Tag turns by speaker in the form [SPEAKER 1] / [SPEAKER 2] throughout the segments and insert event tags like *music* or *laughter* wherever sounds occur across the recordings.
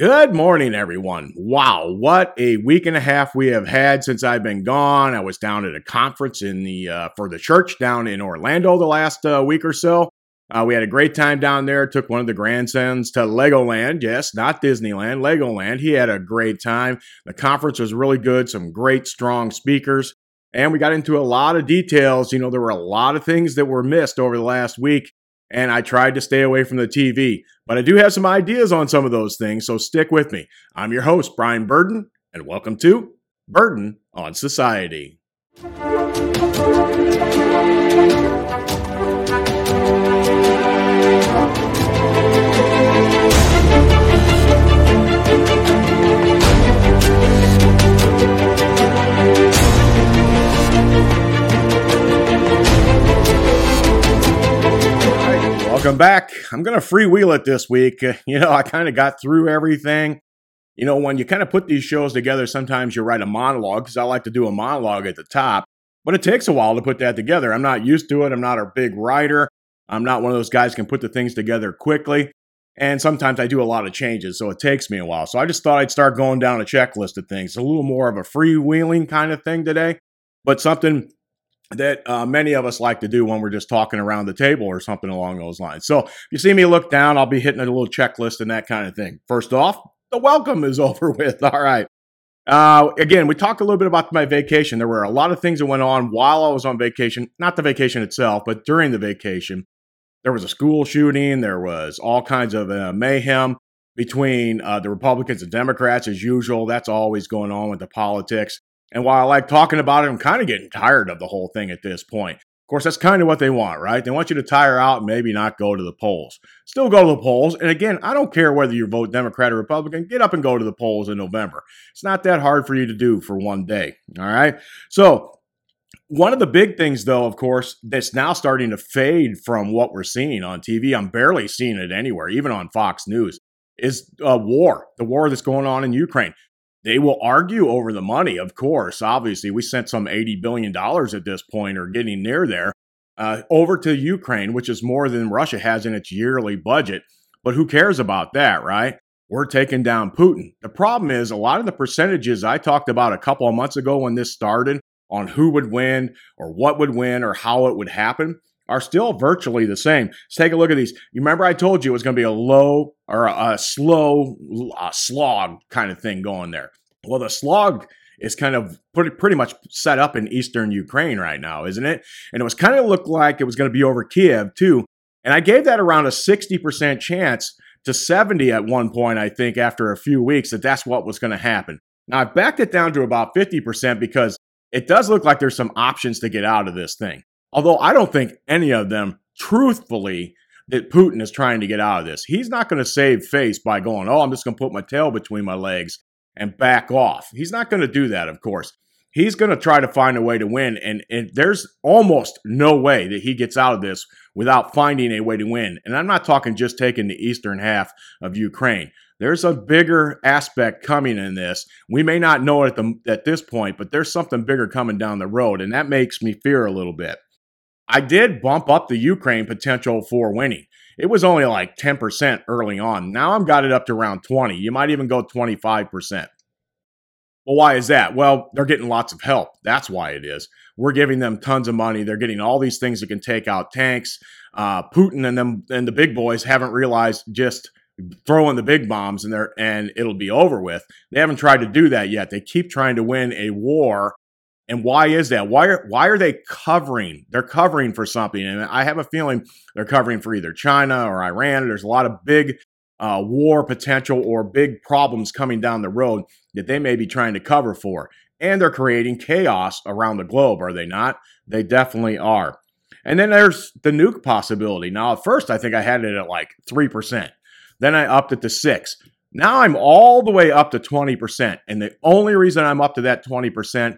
[SPEAKER 1] Good morning, everyone. Wow, what a week and a half we have had since I've been gone. I was down at a conference in the uh, for the church down in Orlando the last uh, week or so. Uh, we had a great time down there. Took one of the grandsons to Legoland. Yes, not Disneyland, Legoland. He had a great time. The conference was really good. Some great, strong speakers, and we got into a lot of details. You know, there were a lot of things that were missed over the last week and I tried to stay away from the TV. But I do have some ideas on some of those things, so stick with me. I'm your host, Brian Burden, and welcome to Burden on Society. Welcome back. I'm going to freewheel it this week. *laughs* You know, I kind of got through everything. You know, when you kind of put these shows together, sometimes you write a monologue because I like to do a monologue at the top, but it takes a while to put that together. I'm not used to it. I'm not a big writer. I'm not one of those guys can put the things together quickly. And sometimes I do a lot of changes, so it takes me a while. So I just thought I'd start going down a checklist of things. a little more of a freewheeling kind of thing today, but something that uh, many of us like to do when we're just talking around the table or something along those lines. So if you see me look down, I'll be hitting a little checklist and that kind of thing. First off, the welcome is *laughs* over with. All right. Uh, again, we talked a little bit about my vacation. There were a lot of things that went on while I was on vacation, not the vacation itself, but during the vacation. There was a school shooting. There was all kinds of uh, mayhem between uh, the Republicans and Democrats, as usual. That's always going on with the politics. And while I like talking about it, I'm kind of getting tired of the whole thing at this point. Of course, that's kind of what they want, right? They want you to tire out and maybe not go to the polls. Still go to the polls. And again, I don't care whether you vote Democrat or Republican, get up and go to the polls in November. It's not that hard for you to do for one day. All right. So, one of the big things, though, of course, that's now starting to fade from what we're seeing on TV, I'm barely seeing it anywhere, even on Fox News, is a war, the war that's going on in Ukraine. They will argue over the money, of course. Obviously, we sent some $80 billion at this point, or getting near there, uh, over to Ukraine, which is more than Russia has in its yearly budget. But who cares about that, right? We're taking down Putin. The problem is, a lot of the percentages I talked about a couple of months ago when this started on who would win, or what would win, or how it would happen are still virtually the same. Let's take a look at these. You remember I told you it was going to be a low or a, slow a slog kind of thing going there. Well, the slog is kind of pretty, pretty much set up in eastern Ukraine right now, isn't it? And it was kind of looked like it was going to be over Kiev too. And I gave that around a 60% chance to 70 at one point, I think, after a few weeks, that that's what was going to happen. Now, I've backed it down to about 50% because it does look like there's some options to get out of this thing. Although I don't think any of them, truthfully, that Putin is trying to get out of this. He's not going to save face by going, oh, I'm just going to put my tail between my legs and back off. He's not going to do that, of course. He's going to try to find a way to win. And, and there's almost no way that he gets out of this without finding a way to win. And I'm not talking just taking the eastern half of Ukraine. There's a bigger aspect coming in this. We may not know it at, the, at this point, but there's something bigger coming down the road. And that makes me fear a little bit. I did bump up the Ukraine potential for winning. It was only like 10% early on. Now I've got it up to around 20. You might even go 25%. Well, why is that? Well, they're getting lots of help. That's why it is. We're giving them tons of money. They're getting all these things that can take out tanks. Uh, Putin and them and the big boys haven't realized just throwing the big bombs in there and it'll be over with. They haven't tried to do that yet. They keep trying to win a war and why is that? Why are why are they covering? They're covering for something, and I have a feeling they're covering for either China or Iran. There's a lot of big uh, war potential or big problems coming down the road that they may be trying to cover for, and they're creating chaos around the globe. Are they not? They definitely are. And then there's the nuke possibility. Now, at first, I think I had it at like three percent. Then I upped it to six. Now I'm all the way up to 20%. And the only reason I'm up to that 20%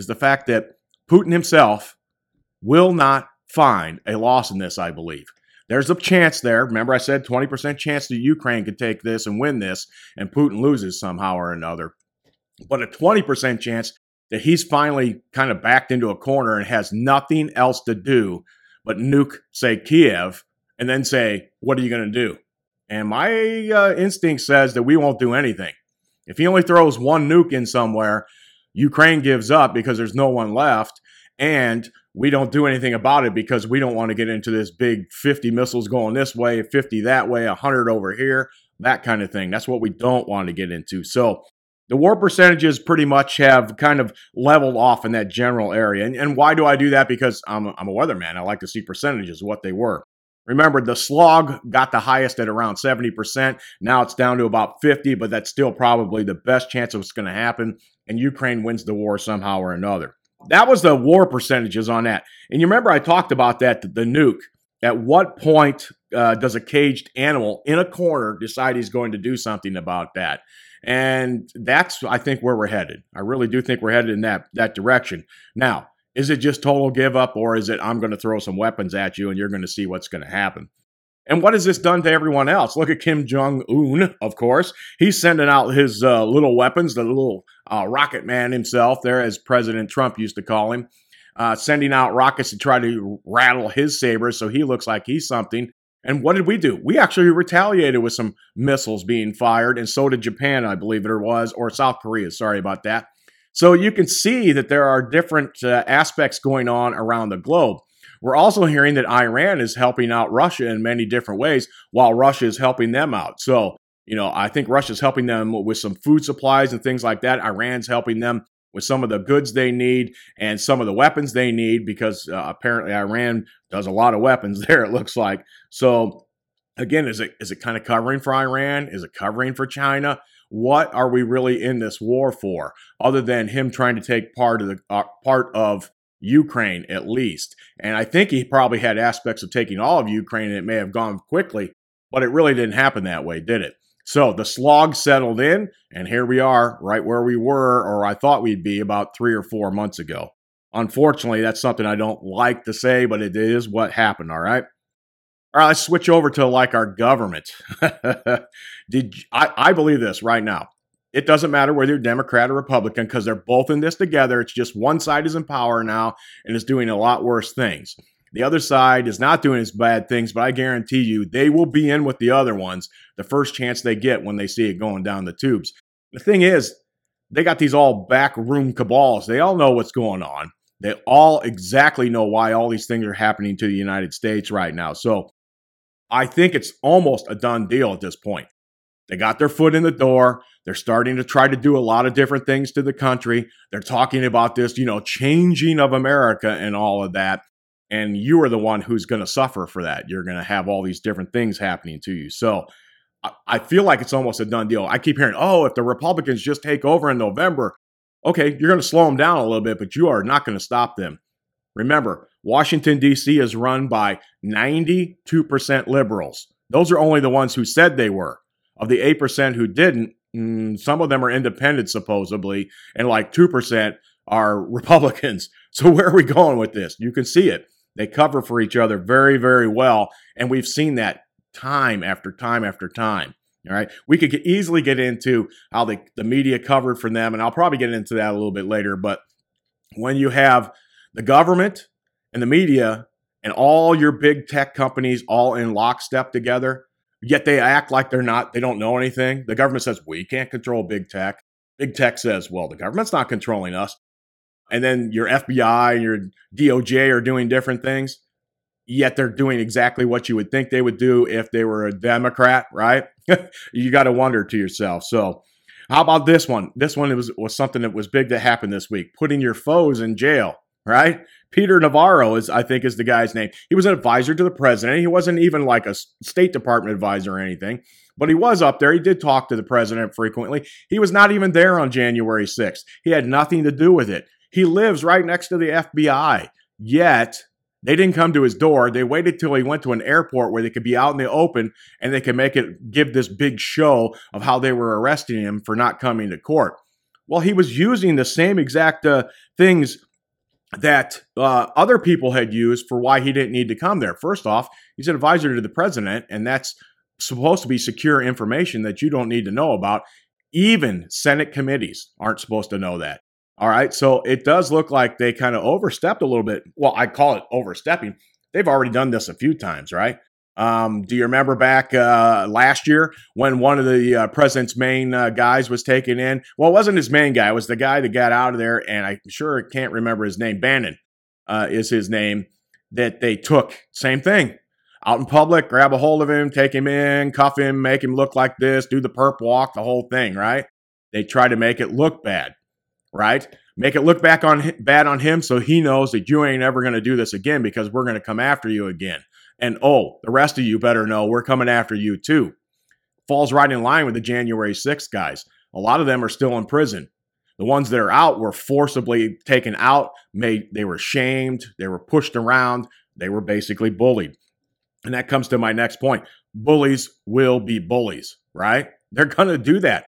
[SPEAKER 1] is the fact that Putin himself will not find a loss in this, I believe. There's a chance there. Remember, I said 20% chance that Ukraine could take this and win this, and Putin loses somehow or another. But a 20% chance that he's finally kind of backed into a corner and has nothing else to do but nuke, say, Kiev, and then say, What are you going to do? And my uh, instinct says that we won't do anything. If he only throws one nuke in somewhere, Ukraine gives up because there's no one left. And we don't do anything about it because we don't want to get into this big 50 missiles going this way, 50 that way, 100 over here, that kind of thing. That's what we don't want to get into. So the war percentages pretty much have kind of leveled off in that general area. And, and why do I do that? Because I'm a, I'm a weatherman. I like to see percentages, what they were. Remember, the slog got the highest at around 70%. Now it's down to about 50, but that's still probably the best chance of what's going to happen. And Ukraine wins the war somehow or another. That was the war percentages on that. And you remember I talked about that, the nuke. At what point uh, does a caged animal in a corner decide he's going to do something about that? And that's, I think, where we're headed. I really do think we're headed in that that direction. Now, is it just total give up, or is it I'm going to throw some weapons at you and you're going to see what's going to happen? And what has this done to everyone else? Look at Kim Jong Un, of course. He's sending out his uh, little weapons, the little uh, rocket man himself, there, as President Trump used to call him, uh, sending out rockets to try to rattle his sabers so he looks like he's something. And what did we do? We actually retaliated with some missiles being fired, and so did Japan, I believe it was, or South Korea. Sorry about that. So you can see that there are different uh, aspects going on around the globe. We're also hearing that Iran is helping out Russia in many different ways while Russia is helping them out. So, you know, I think Russia's helping them with some food supplies and things like that. Iran's helping them with some of the goods they need and some of the weapons they need because uh, apparently Iran does a lot of weapons *laughs* there, it looks like. So, again, is it is it kind of covering for Iran? Is it covering for China? What are we really in this war for, other than him trying to take part of the uh, part of Ukraine at least. And I think he probably had aspects of taking all of Ukraine and it may have gone quickly, but it really didn't happen that way, did it? So the slog settled in, and here we are, right where we were, or I thought we'd be about three or four months ago. Unfortunately, that's something I don't like to say, but it is what happened, all right? All right, let's switch over to like our government. *laughs* Did I, I believe this right now? It doesn't matter whether you're Democrat or Republican because they're both in this together. It's just one side is in power now and is doing a lot worse things. The other side is not doing as bad things, but I guarantee you they will be in with the other ones the first chance they get when they see it going down the tubes. The thing is, they got these all backroom cabals. They all know what's going on. They all exactly know why all these things are happening to the United States right now. So I think it's almost a done deal at this point. They got their foot in the door. They're starting to try to do a lot of different things to the country. They're talking about this, you know, changing of America and all of that. And you are the one who's going to suffer for that. You're going to have all these different things happening to you. So I feel like it's almost a done deal. I keep hearing, oh, if the Republicans just take over in November, okay, you're going to slow them down a little bit, but you are not going to stop them. Remember, Washington, D.C. is run by 92% liberals. Those are only the ones who said they were. Of the 8% who didn't, mm, some of them are independent, supposedly, and like 2% are *laughs* Republicans. So where are we going with this? You can see it. They cover for each other very, very well. And we've seen that time after time after time. All right. We could get, easily get into how the, the media covered for them, and I'll probably get into that a little bit later. But when you have the government and the media and all your big tech companies all in lockstep together, yet they act like they're not, they don't know anything. The government says, we can't control big tech. Big tech says, well, the government's not controlling us. And then your FBI and your DOJ are doing different things, yet they're doing exactly what you would think they would do if they were a Democrat, right? *laughs* you got to wonder to yourself. So, how about this one? This one was, was something that was big that happened this week putting your foes in jail, right? Peter Navarro is, I think, is the guy's name. He was an advisor to the president. He wasn't even like a State Department advisor or anything, but he was up there. He did talk to the president frequently. He was not even there on January 6th. He had nothing to do with it. He lives right next to the FBI. Yet, they didn't come to his door. They waited till he went to an airport where they could be out in the open and they could make it give this big show of how they were arresting him for not coming to court. Well, he was using the same exact uh, things that uh, other people had used for why he didn't need to come there. First off, he's an advisor to the president, and that's supposed to be secure information that you don't need to know about. Even Senate committees aren't supposed to know that. All right. So it does look like they kind of overstepped a little bit. Well, I call it overstepping. They've already done this a few times, right? Um, do you remember back uh, last year when one of the uh, president's main uh, guys was taken in? Well, it wasn't his main guy; it was the guy that got out of there, and I sure can't remember his name. Bannon uh, is his name. That they took. Same thing. Out in public, grab a hold of him, take him in, cuff him, make him look like this, do the perp walk, the whole thing, right? They try to make it look bad, right? Make it look back on bad on him so he knows that you ain't ever going to do this again because we're going to come after you again. And oh, the rest of you better know we're coming after you too. Falls right in line with the January 6th guys. A lot of them are still in prison. The ones that are out were forcibly taken out, made they were shamed, they were pushed around, they were basically bullied. And that comes to my next point. Bullies will be bullies, right? They're going to do that.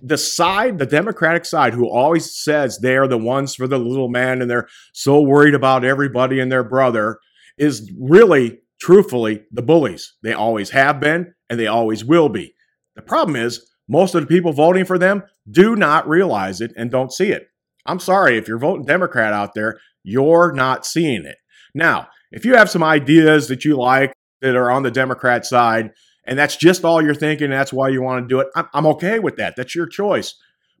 [SPEAKER 1] The side, the Democratic side, who always says they're the ones for the little man and they're so worried about everybody and their brother, is really truthfully, the bullies. They always have been and they always will be. The problem is, most of the people voting for them do not realize it and don't see it. I'm sorry, if you're voting Democrat out there, you're not seeing it. Now, if you have some ideas that you like that are on the Democrat side, and that's just all you're thinking, that's why you want to do it, I'm, okay with that. That's your choice.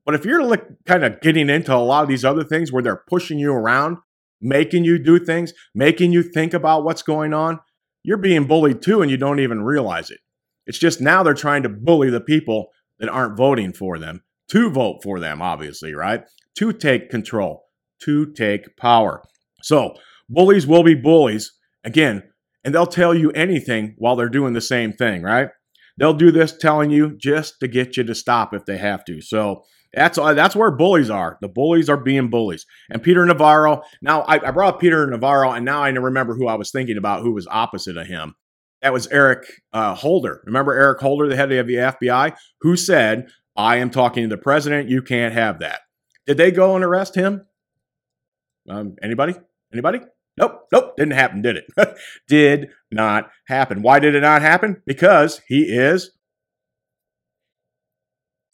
[SPEAKER 1] But if you're kind of getting into a lot of these other things where they're pushing you around, making you do things, making you think about what's going on, you're being bullied too and you don't even realize it. It's just now they're trying to bully the people that aren't voting for them to vote for them, obviously, right? To take control, to take power. So, bullies will be bullies again, and they'll tell you anything while they're doing the same thing, right? They'll do this telling you just to get you to stop if they have to. So, that's uh, that's where bullies are. The bullies are being bullies. And Peter Navarro. Now I, I brought Peter Navarro, and now I remember who I was thinking about, who was opposite of him. That was Eric uh, Holder. Remember Eric Holder, the head of the FBI, who said, "I am talking to the president. You can't have that." Did they go and arrest him? Um, anybody? Anybody? Nope, nope, didn't happen, did it? *laughs* did not happen. Why did it not happen? Because he is.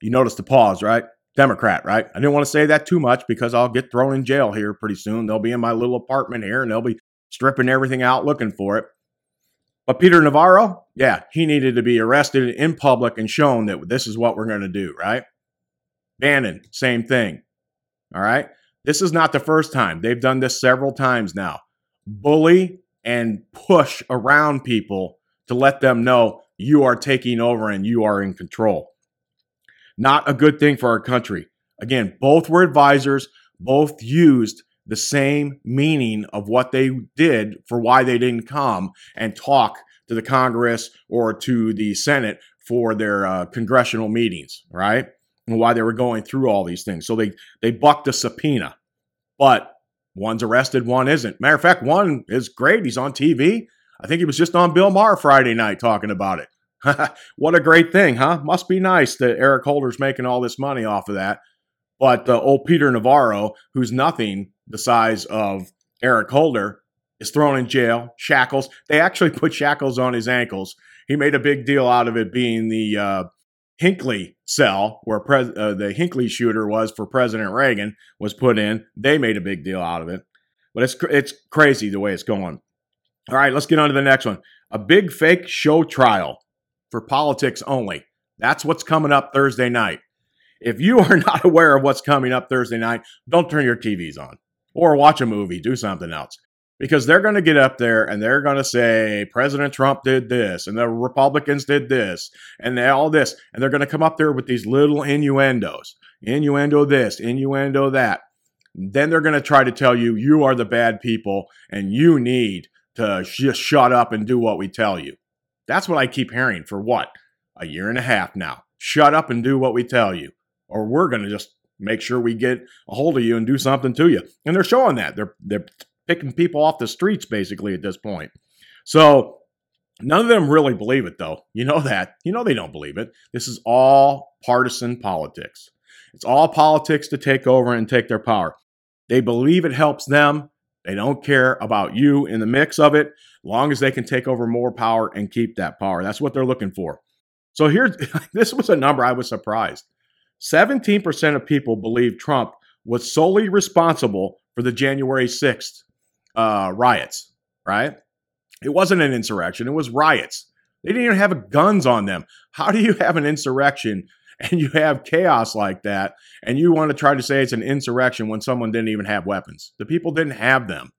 [SPEAKER 1] You notice the pause, right? Democrat, right? I didn't want to say that too much because I'll get thrown in jail here pretty soon. They'll be in my little apartment here and they'll be stripping everything out looking for it. But Peter Navarro, yeah, he needed to be arrested in public and shown that this is what we're going to do, right? Bannon, same thing. All right. This is not the first time. They've done this several times now. Bully and push around people to let them know you are taking over and you are in control. Not a good thing for our country. Again, both were advisors, both used the same meaning of what they did for why they didn't come and talk to the Congress or to the Senate for their uh, congressional meetings, right? And why they were going through all these things. So they they bucked a subpoena, but one's arrested, one isn't. Matter of fact, one is great. He's on TV. I think he was just on Bill Maher Friday night talking about it. *laughs* what a great thing, huh? Must be nice that Eric Holder's making all this money off of that. But uh, old Peter Navarro, who's nothing the size of Eric Holder, is thrown in jail, shackles. They actually put shackles on his ankles. He made a big deal out of it being the uh, Hinckley cell where uh, the Hinckley shooter was for President Reagan was put in. They made a big deal out of it. But it's it's crazy the way it's going. All right, let's get on to the next one. A big fake show trial for politics only. That's what's coming up Thursday night. If you are *laughs* not aware of what's coming up Thursday night, don't turn your TVs on or watch a movie, do something else. Because they're going to get up there and they're going to say President Trump did this and the Republicans did this and they, all this. And they're going to come up there with these little innuendos innuendo this, innuendo that. Then they're going to try to tell you you are the bad people and you need to just shut up and do what we tell you. That's what I keep hearing for what? A year and a half now. Shut up and do what we tell you, or we're going to just make sure we get a hold of you and do something to you. And they're showing that. They're they're picking people off the streets basically at this point. So none of them really believe it though. You know that. You know they don't believe it. This is all partisan politics. It's all politics to take over and take their power. They believe it helps them. They don't care about you in the mix of it, long as they can take over more power and keep that power. That's what they're looking for. So here, *laughs* this was a number I was surprised. 17% of people believe Trump was solely responsible for the January 6th uh, riots, right? It wasn't an insurrection, it was riots. They didn't even have guns on them. How do you have an insurrection *laughs* and you have chaos like that and you want to try to say it's an insurrection when someone didn't even have weapons? The people didn't have them.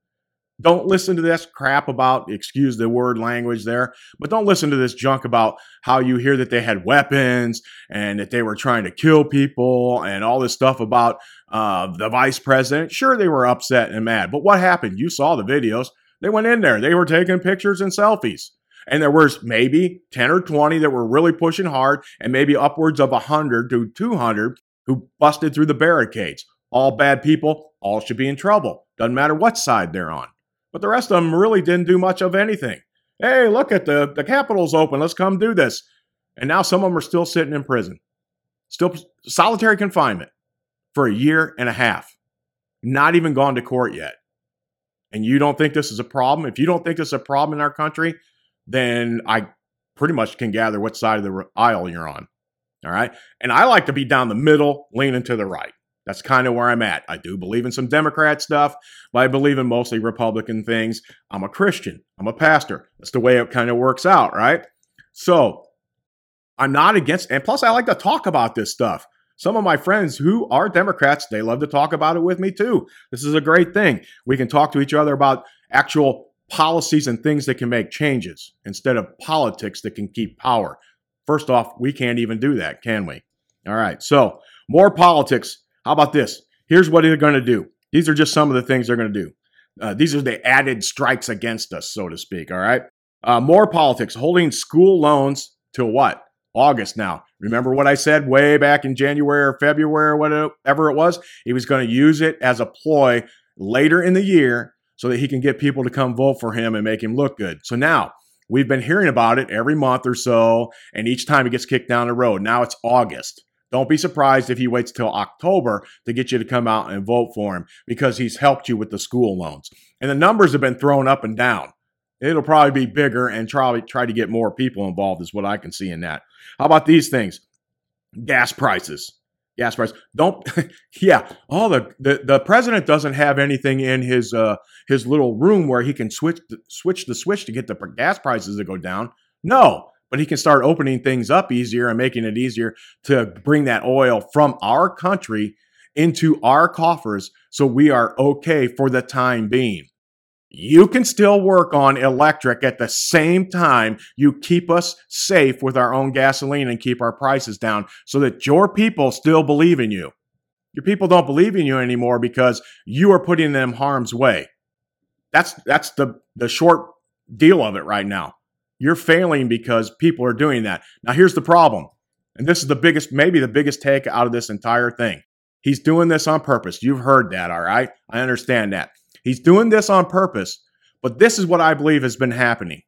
[SPEAKER 1] Don't listen to this crap about, excuse the word language there, but don't listen to this junk about how you hear that they had weapons and that they were trying to kill people and all this stuff about uh, the vice president. Sure, they were upset and mad, but what happened? You saw the videos. They went in there, they were taking pictures and selfies. And there was maybe 10 or 20 that were really pushing hard, and maybe upwards of 100 to 200 who busted through the barricades. All bad people, all should be in trouble. Doesn't matter what side they're on. But the rest of them really didn't do much of anything. Hey, look at the the Capitol's open. Let's come do this. And now some of them are still sitting in prison, still solitary confinement for a year and a half, not even gone to court yet. And you don't think this is a problem? If you don't think this is a problem in our country, then I pretty much can gather what side of the aisle you're on. All right. And I like to be down the middle, leaning to the right. That's kind of where I'm at. I do believe in some Democrat stuff, but I believe in mostly Republican things. I'm a Christian, I'm a pastor. That's the way it kind of works out, right? So I'm not against, and plus, I like to talk about this stuff. Some of my friends who are Democrats, they love to talk about it with me too. This is a great thing. We can talk to each other about actual policies and things that can make changes instead of politics that can keep power. First off, we can't even do that, can we? All right. So, more politics how about this? Here's what they're going to do. These are just some of the things they're going to do. Uh, these are the added strikes against us, so to speak. All right. Uh, more politics, holding school loans till what? August now. Remember what I said way back in January or February or whatever it was? He was going to use it as a ploy later in the year so that he can get people to come vote for him and make him look good. So now we've been hearing about it every month or so, and each time he gets kicked down the road. Now it's August. Don't be surprised if he waits till October to get you to come out and vote for him because he's helped you with the school loans. And the numbers have been thrown up and down. It'll probably be bigger and try, try to get more people involved, is what I can see in that. How about these things? Gas prices. Gas price. Don't *laughs* yeah. All the, the the president doesn't have anything in his uh his little room where he can switch the, switch the switch to get the gas prices to go down. No, but he can start opening things up easier and making it easier to bring that oil from our country into our coffers so we are okay for the time being. You can still work on electric at the same time you keep us safe with our own gasoline and keep our prices down so that your people still believe in you. Your people don't believe in you anymore because you are putting them harm's way. That's that's the the short deal of it right now. You're failing because people are doing that. Now, here's the problem. And this is the biggest, maybe the biggest take out of this entire thing. He's doing this on purpose. You've heard that, all right? I understand that. He's doing this on purpose, but this is what I believe has been happening.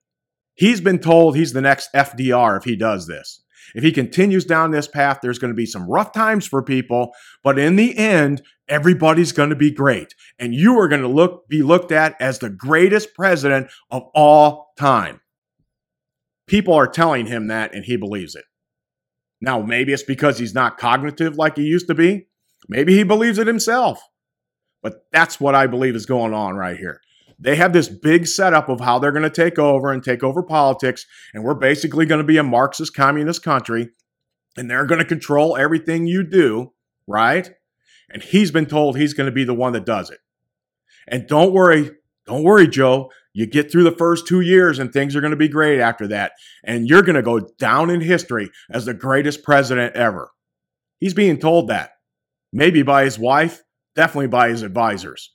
[SPEAKER 1] He's been told he's the next FDR if he does this. If he continues down this path, there's going to be some rough times for people, but in the end, everybody's going to be great. And you are going to look be looked at as the greatest president of all time. People are telling him that and he believes it. Now, maybe it's because he's not cognitive like he used to be. Maybe he believes it himself. But that's what I believe is going on right here. They have this big setup of how they're going to take over and take over politics. And we're basically going to be a Marxist communist country. And they're going to control everything you do, right? And he's been told he's going to be the one that does it. And don't worry, don't worry, Joe. You get through the first two years and things are going to be great after that. And you're going to go down in history as the greatest president ever. He's being told that. Maybe by his wife, definitely by his advisors.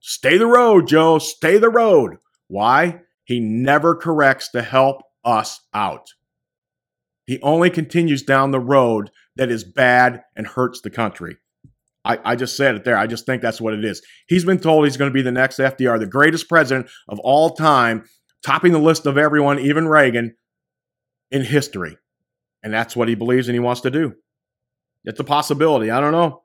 [SPEAKER 1] Stay the road, Joe. Stay the road. Why? He never corrects to help us out. He only continues down the road that is bad and hurts the country. I, I just said it there. I just think that's what it is. He's been told he's going to be the next FDR, the greatest president of all time, topping the list of everyone, even Reagan, in history. And that's what he believes and he wants to do. It's a possibility. I don't know.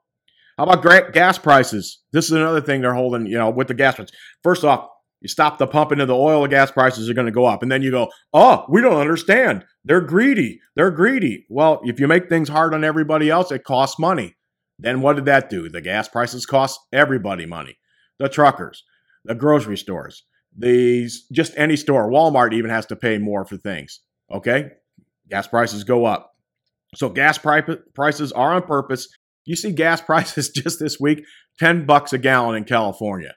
[SPEAKER 1] How about gas prices? This is another thing they're holding, you know, with the gas prices. First off, you stop the pumping of the oil, the gas prices are going to go up. And then you go, oh, we don't understand. They're greedy. They're greedy. Well, if you make things hard on everybody else, it costs money. Then what did that do? The gas prices cost everybody money. The truckers, the grocery stores, these just any store, Walmart even has to pay more for things. Okay, gas prices go up. So gas pri- prices are on purpose. You see gas *laughs* prices just this week, 10 bucks a gallon in California.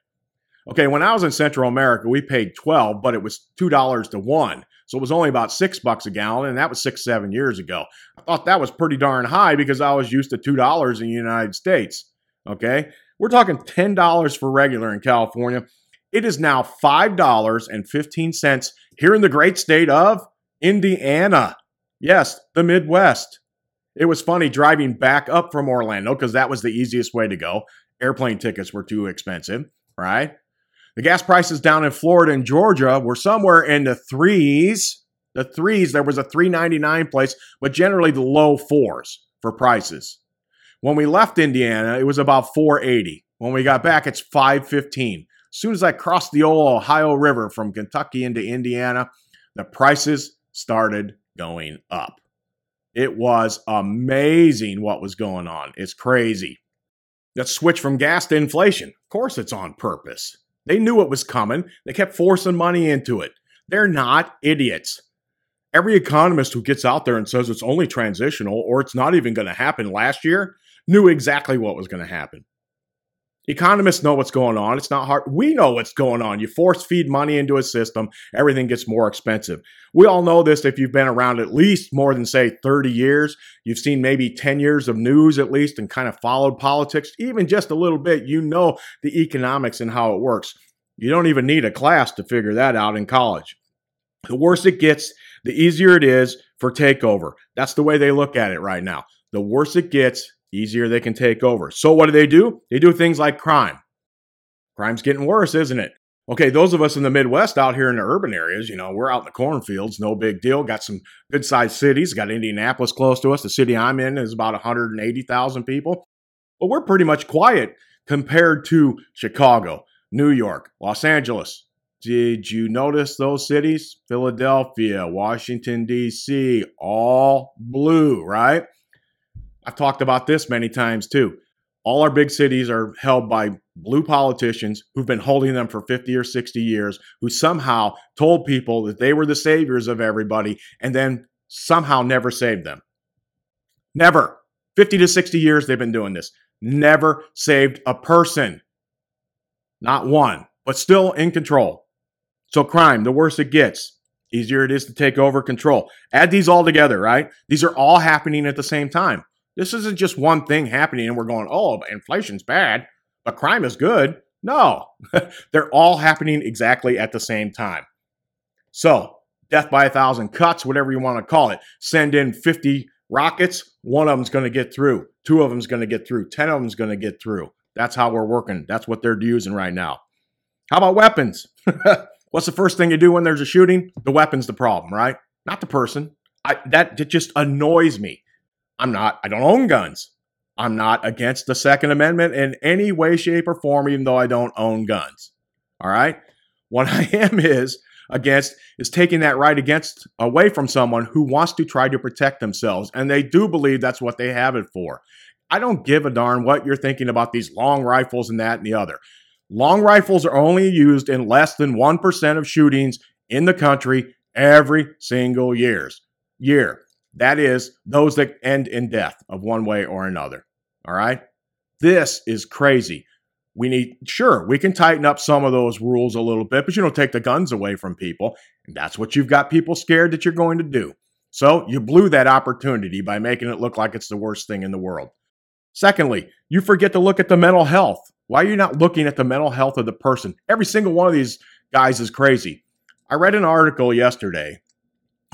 [SPEAKER 1] Okay, when I was in Central America, we paid 12, but it was $2 to 1. So it was only about 6 bucks a gallon and that was 6 7 years ago. I thought that was pretty darn high because I was used to $2 in the United States. Okay? We're talking $10 for regular in California. It is now $5.15 here in the great state of Indiana. Yes, the Midwest. It was funny driving back up from Orlando because that was the easiest way to go. Airplane tickets were too expensive, right? The gas prices down in Florida and Georgia were somewhere in the threes. The threes, there was a 399 place, but generally the low fours for prices. When we left Indiana, it was about 480. When we got back, it's 515. As soon as I crossed the old Ohio River from Kentucky into Indiana, the prices started going up. It was amazing what was going on. It's crazy. That switch from gas to inflation. Of course, it's on purpose. They knew it was coming. They kept forcing money into it. They're not idiots. Every economist who gets out there and says it's only transitional or it's not even going to happen last year knew exactly what was going to happen. Economists know what's going on. It's not hard. We know what's going on. You force feed money into a system, everything gets more expensive. We all know this if you've been around at least more than, say, 30 years. You've seen maybe 10 years of news at least and kind of followed politics, even just a little bit. You know the economics and how it works. You don't even need a class to figure that out in college. The worse it gets, the easier it is for takeover. That's the way they look at it right now. The worse it gets, easier they can take over. So what do they do? They do things like crime. Crime's getting worse, isn't it? Okay, those of us in the Midwest out here in the urban areas, you know, we're out in the cornfields, no big deal. Got some good sized cities. Got Indianapolis close to us. The city I'm in is about 180,000 people. But we're pretty much quiet compared to Chicago, New York, Los Angeles. Did you notice those cities? Philadelphia, Washington, D.C., all blue, right? I've talked about this many times too. All our big cities are held by blue politicians who've been holding them for 50 or 60 years, who somehow told people that they were the saviors of everybody and then somehow never saved them. Never. 50 to 60 years they've been doing this. Never saved a person. Not one, but still in control. So, crime, the worse it gets, easier it is to take over control. Add these all together, right? These are all happening at the same time. This isn't just one thing happening and we're going, oh, inflation's bad, but crime is good. No, *laughs* they're all happening exactly at the same time. So, death by a thousand cuts, whatever you want to call it. Send in 50 rockets, one of them's going to get through, two of them's going to get through, 10 of them's going to get through. That's how we're working. That's what they're using right now. How about weapons? *laughs* What's the first thing you do when there's a shooting? The weapon's the problem, right? Not the person. I, that, that just annoys me. I'm not, I don't own guns. I'm not against the Second Amendment in any way, shape, or form, even though I don't own guns. All right. What *laughs* I am is against is taking that right against away from someone who wants to try to protect themselves. And they do believe that's what they have it for. I don't give a darn what you're thinking about these long rifles and that and the other. Long rifles are only used in less than 1% of shootings in the country every single years year. That is those that end in death of one way or another. All right. This is crazy. We need, sure, we can tighten up some of those rules a little bit, but you don't take the guns away from people. And that's what you've got people scared that you're going to do. So you blew that opportunity by making it look like it's the worst thing in the world. Secondly, you forget to look at the mental health. Why are you not looking at the mental health of the person? Every single one of these guys is crazy. I read an article yesterday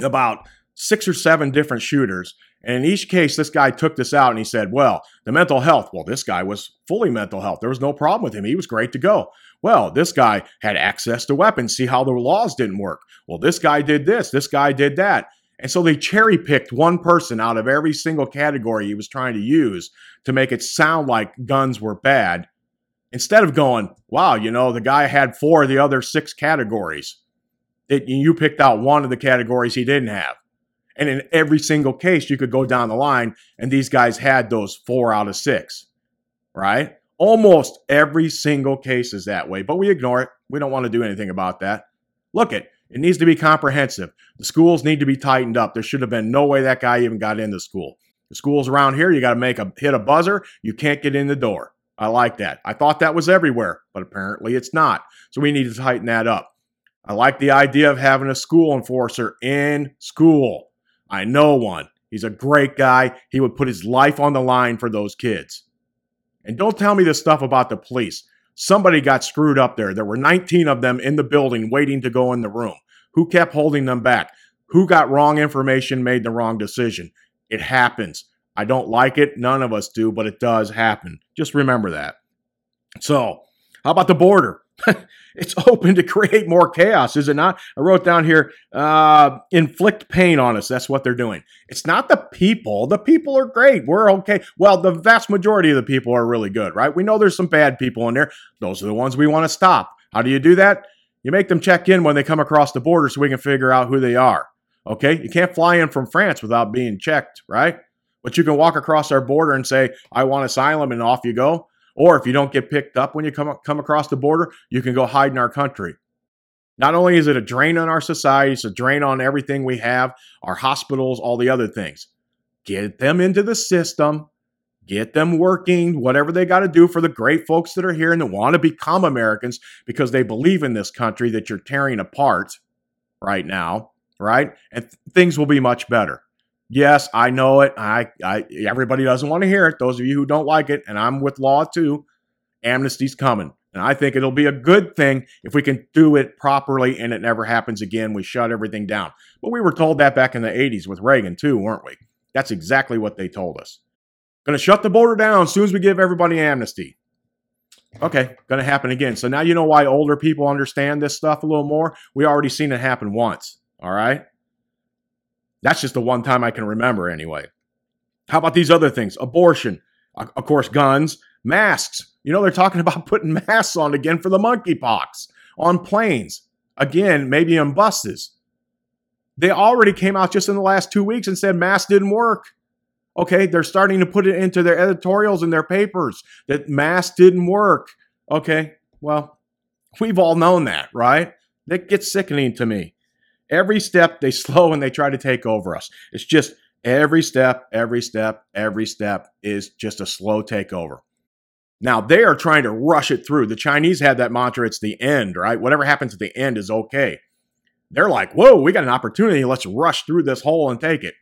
[SPEAKER 1] about six or seven different shooters. And in each case, this guy took this out and he said, Well, the mental health. Well, this guy was fully mental health. There was no problem with him. He was great to go. Well, this guy had access to weapons. See how the laws didn't work. Well, this guy did this. This guy did that. And so they cherry picked one person out of every single category he was trying to use to make it sound like guns were bad. Instead of going, wow, you know, the guy had four of the other six categories. It, you picked out one of the categories he didn't have. And in every single case, you could go down the line, and these guys had those four out of six, right? Almost every single case is that way, but we ignore it. We don't want to do anything about that. Look it, it needs to be comprehensive. The schools need to be tightened up. There should have been no way that guy even got into school. The schools around here, you got to make a hit a buzzer. You can't get in the door. I like that. I thought that was everywhere, but apparently it's not. So we need to tighten that up. I like the idea of having a school enforcer in school. I know one. He's a great guy. He would put his life on the line for those kids. And don't tell me this stuff about the police. Somebody got screwed up there. There were 19 of them in the building waiting to go in the room. Who kept holding them back? Who got wrong information, made the wrong decision? It happens. I don't like it. None of us do, but it does happen. Just remember that. So, how about the border? *laughs* it's open to create more chaos, is it not? I wrote down here, uh, inflict pain on us. That's what they're doing. It's not the people. The people are great. We're okay. Well, the vast majority of the people are really good, right? We know there's some bad people in there. Those are the ones we want to stop. How do you do that? You make them check in when they come across the border so we can figure out who they are. Okay? You can't fly in from France without being checked, right? But you can walk across our border and say, I want asylum, and off you go. Or if you don't get picked up when you come, come across the border, you can go hide in our country. Not only is it a drain on our society, it's a drain on everything we have, our hospitals, all the other things. Get them into the system, get them working, whatever they got to do for the great folks that are here and that want to become Americans because they believe in this country that you're tearing apart right now, right? And th- things will be much better. Yes, I know it. I, I everybody doesn't want to hear it. Those of you who don't like it, and I'm with law too. Amnesty's coming. And I think it'll be a good thing if we can do it properly and it never happens again. We shut everything down. But we were told that back in the 80s with Reagan, too, weren't we? That's exactly what they told us. Going to shut the border down as soon as we give everybody amnesty. Okay, going to happen again. So now you know why older people understand this stuff a little more. We already seen it happen once. All right. That's just the one time I can remember, anyway. How about these other things? Abortion, of course, guns, masks. You know, they're talking *laughs* about putting masks on again for the monkeypox on planes. Again, maybe on buses. They already came out just in the last two weeks and said masks didn't work. Okay, they're starting to put it into their editorials and their papers that masks didn't work. Okay, well, we've all known that, right? That gets sickening to me. Every step they *laughs* slow and they try to take over us. It's just every step, every step, every step is just a slow takeover. Now they are trying to rush it through. The Chinese had that mantra, it's the end, right? Whatever happens at the end is okay. They're like, whoa, we got an opportunity. Let's rush through this hole and take it.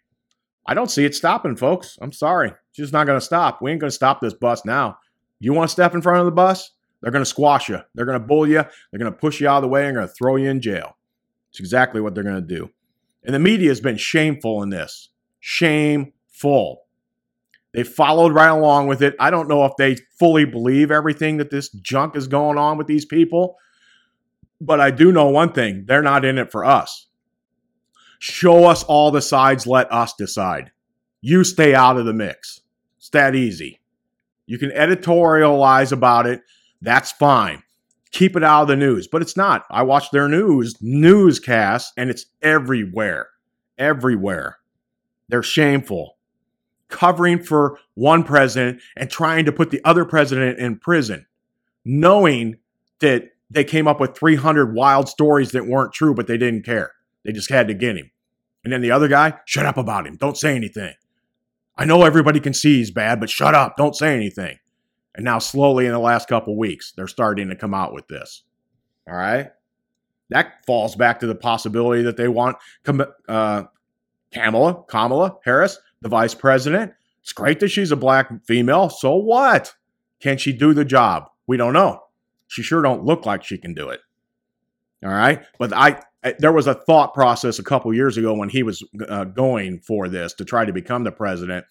[SPEAKER 1] I don't see it stopping, folks. I'm sorry. It's just not going to stop. We ain't going to stop this bus now. You want to step in front of the bus? They're going to squash you. They're going to bull you. They're going to push you out of the way and going to throw you in jail. It's exactly what they're going to do. And the media has been shameful in this. Shameful. They followed right along with it. I don't know if they fully believe everything that this junk is going on with these people, but I do know one thing they're not in it for us. Show us all the sides, let us decide. You stay out of the mix. It's that easy. You can editorialize about it. That's fine keep it out of the news, but it's not. I watch their news newscasts and it's everywhere. Everywhere. They're shameful. Covering for one president and trying to put the other president in prison, knowing that they came up with 300 wild stories that weren't true, but they didn't care. They just had to get him. And then the other guy, shut up about him. Don't say anything. I know everybody can see he's bad, but shut up. Don't say anything. And now, slowly in the last couple weeks, they're starting to come out with this. All right. That falls back to the possibility that they want uh, Kamala, Kamala Harris, the vice president. It's great that she's a black female. So what? Can she do the job? We don't know. She sure don't look like she can do it. All right. But I, there was a thought process a couple years ago when he was uh, going for this to try to become the president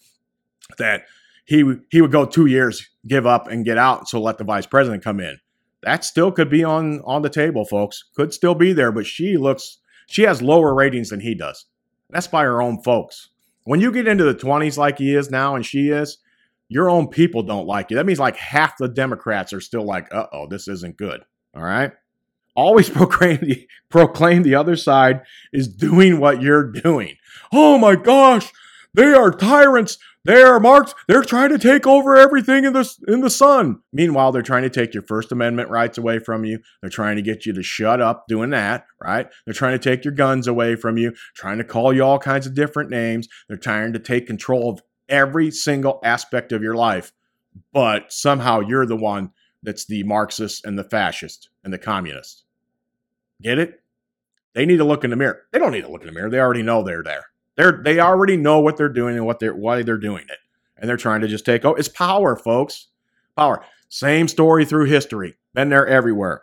[SPEAKER 1] that he he would go two years, give up, and get out, so let the vice president come in. That still could be on on the table, folks. Could still be there, but she looks she has lower ratings than he does. That's by her own folks. When you get into the 20s like he is now and she is, your own people don't like you. That means like half the Democrats are still like, uh oh, this isn't good. All right. Always *laughs* proclaim the, proclaim the other side is doing what you're doing. Oh my gosh, they are tyrants. They are marked. They're trying to take over everything in the in the sun. Meanwhile, they're trying to take your First Amendment rights away from you. They're trying to get you to shut up doing that, right? They're trying to take your guns away from you, trying to call you all kinds of different names. They're trying to take control of every single aspect of your life. But somehow you're the one that's the Marxist and the fascist and the communist. Get it? They need to look in the mirror. They don't need to look in the mirror. They already know they're there. They're they already know what they're doing and what they're why they're doing it. And they're trying to just take oh, it's power, folks. Power. Same story through history. Been there everywhere.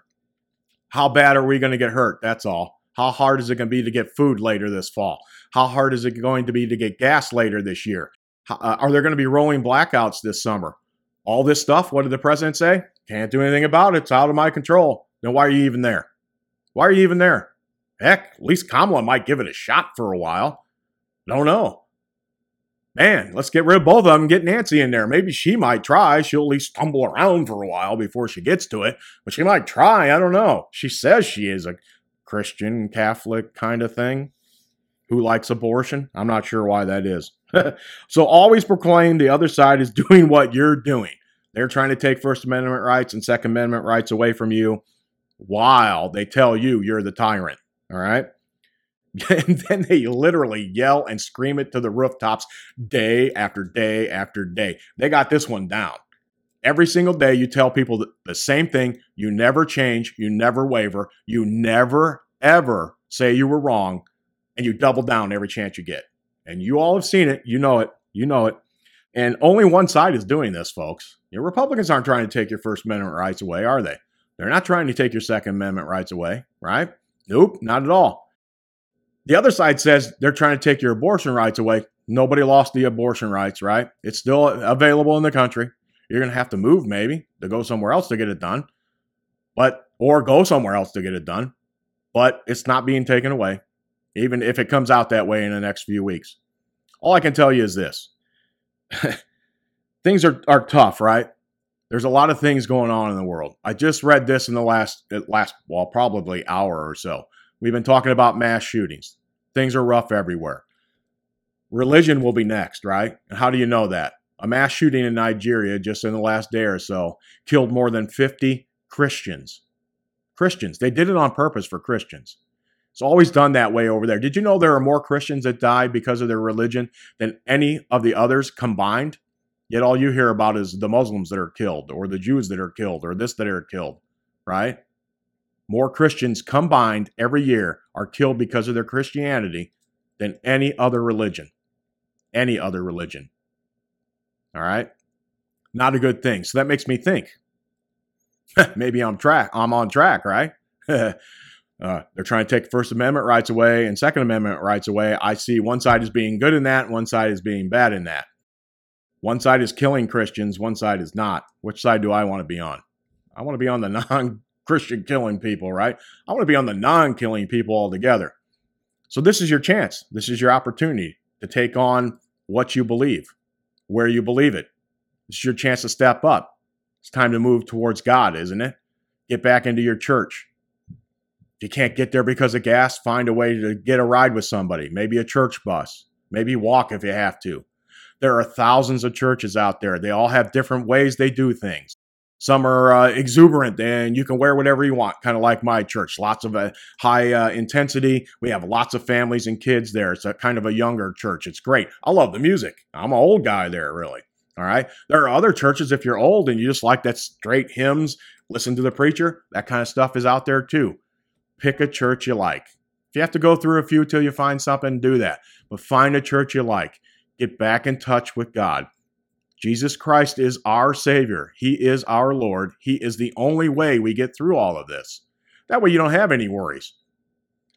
[SPEAKER 1] How bad are we going to get hurt? That's all. How hard is it going to be to get food later this fall? How hard is it going to be to get gas later this year? Uh, are there going to be rolling blackouts this summer? All this stuff, what did the president say? Can't do anything about it. It's out of my control. Then why are you even there? Why are you even there? Heck, at least Kamala might give it a shot for a while. Don't know. Man, let's get rid of both of them get Nancy in there. Maybe she might try. She'll at least stumble around for a while before she gets to it, but she might try. I don't know. She says she is a Christian, Catholic kind of thing who likes abortion. I'm not sure why that is. *laughs* so always proclaim the other side is *laughs* doing what you're doing. They're trying to take First Amendment rights and Second Amendment rights away from you while they tell you you're the tyrant. All right. *laughs* And then they literally yell and scream it to the rooftops day after day after day. They got this one down. Every single day, you tell people the same thing. You never change. You never waver. You never, ever say you were wrong. And you double down every chance you get. And you all have seen it. You know it. You know it. And only one side is doing this, folks. Your Republicans aren't trying to take your First Amendment rights away, are they? They're not trying to take your Second Amendment rights away, right? Nope, not at all. The other side says they're trying to take your abortion rights away. Nobody lost the abortion rights, right? It's still available in the country. You're going to have to move maybe to go somewhere else to get it done. But or go somewhere else to get it done. But it's not being taken away even if it comes out that way in the next few weeks. All I can tell you is this. *laughs* things are, are tough, right? There's a lot of things going on in the world. I just read this in the last last well, probably hour or so. We've been talking about mass shootings. Things are rough everywhere. Religion will be next, right? And how do you know that? A mass shooting in Nigeria just in the last day or so killed more than 50 Christians. Christians. They did it on purpose for Christians. It's always done that way over there. Did you know there are more Christians that die because of their religion than any of the others combined? Yet all you hear about is the Muslims that are killed, or the Jews that are killed, or this that are killed, right? More Christians combined every year are killed because of their Christianity than any other religion. Any other religion. All right? Not a good thing. So that makes me think. *laughs* Maybe I'm track. I'm on track, right? *laughs* uh, they're trying to take First Amendment rights away and Second Amendment rights away. I see one side is being good in that, one side is being bad in that. One side is killing Christians, one side is not. Which side do I want to be on? I want to be on the *laughs* non Christian killing people, right? I want to be on the non killing people altogether. So, this is your chance. This is your opportunity to take on what you believe, where you believe it. This is your chance to step up. It's time to move towards God, isn't it? Get back into your church. If you can't get there because of gas, find a way to get a ride with somebody, maybe a church bus, maybe walk if you have to. There are thousands of churches out there. They all have different ways they do things. Some are uh, exuberant and you can wear whatever you want, kind of like my church. Lots of uh, high uh, intensity. We have lots of families and kids there. It's a kind of a younger church. It's great. I love the music. I'm an old guy there, really. All right. There are other churches, if you're old and you just like that straight hymns, listen to the preacher, that kind of stuff is out there too. Pick a church you like. If you have to go through a few till you find something, do that. But find a church you like. Get back in touch with God. Jesus Christ is our Savior. He is our Lord. He is the only way we get through all of this. That way, you don't have any worries.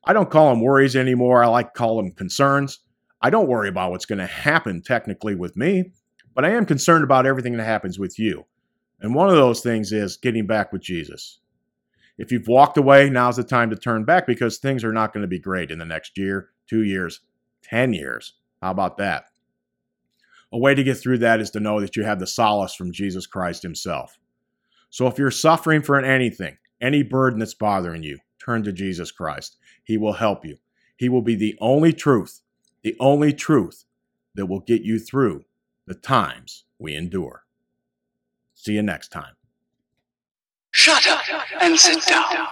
[SPEAKER 1] I don't call them worries anymore. I like to call them concerns. I don't worry about what's going to happen technically with me, but I am concerned about everything that happens with you. And one of those things is getting back with Jesus. If you've walked away, now's the time to turn back because things are not going to be great in the next year, two years, 10 years. How about that? A way to get through that is to know that you have the solace from Jesus Christ Himself. So if you're suffering from anything, any burden that's bothering you, turn to Jesus Christ. He will help you. He will be the only truth, the only truth that will get you through the times we endure. See you next time.
[SPEAKER 2] Shut up and sit down.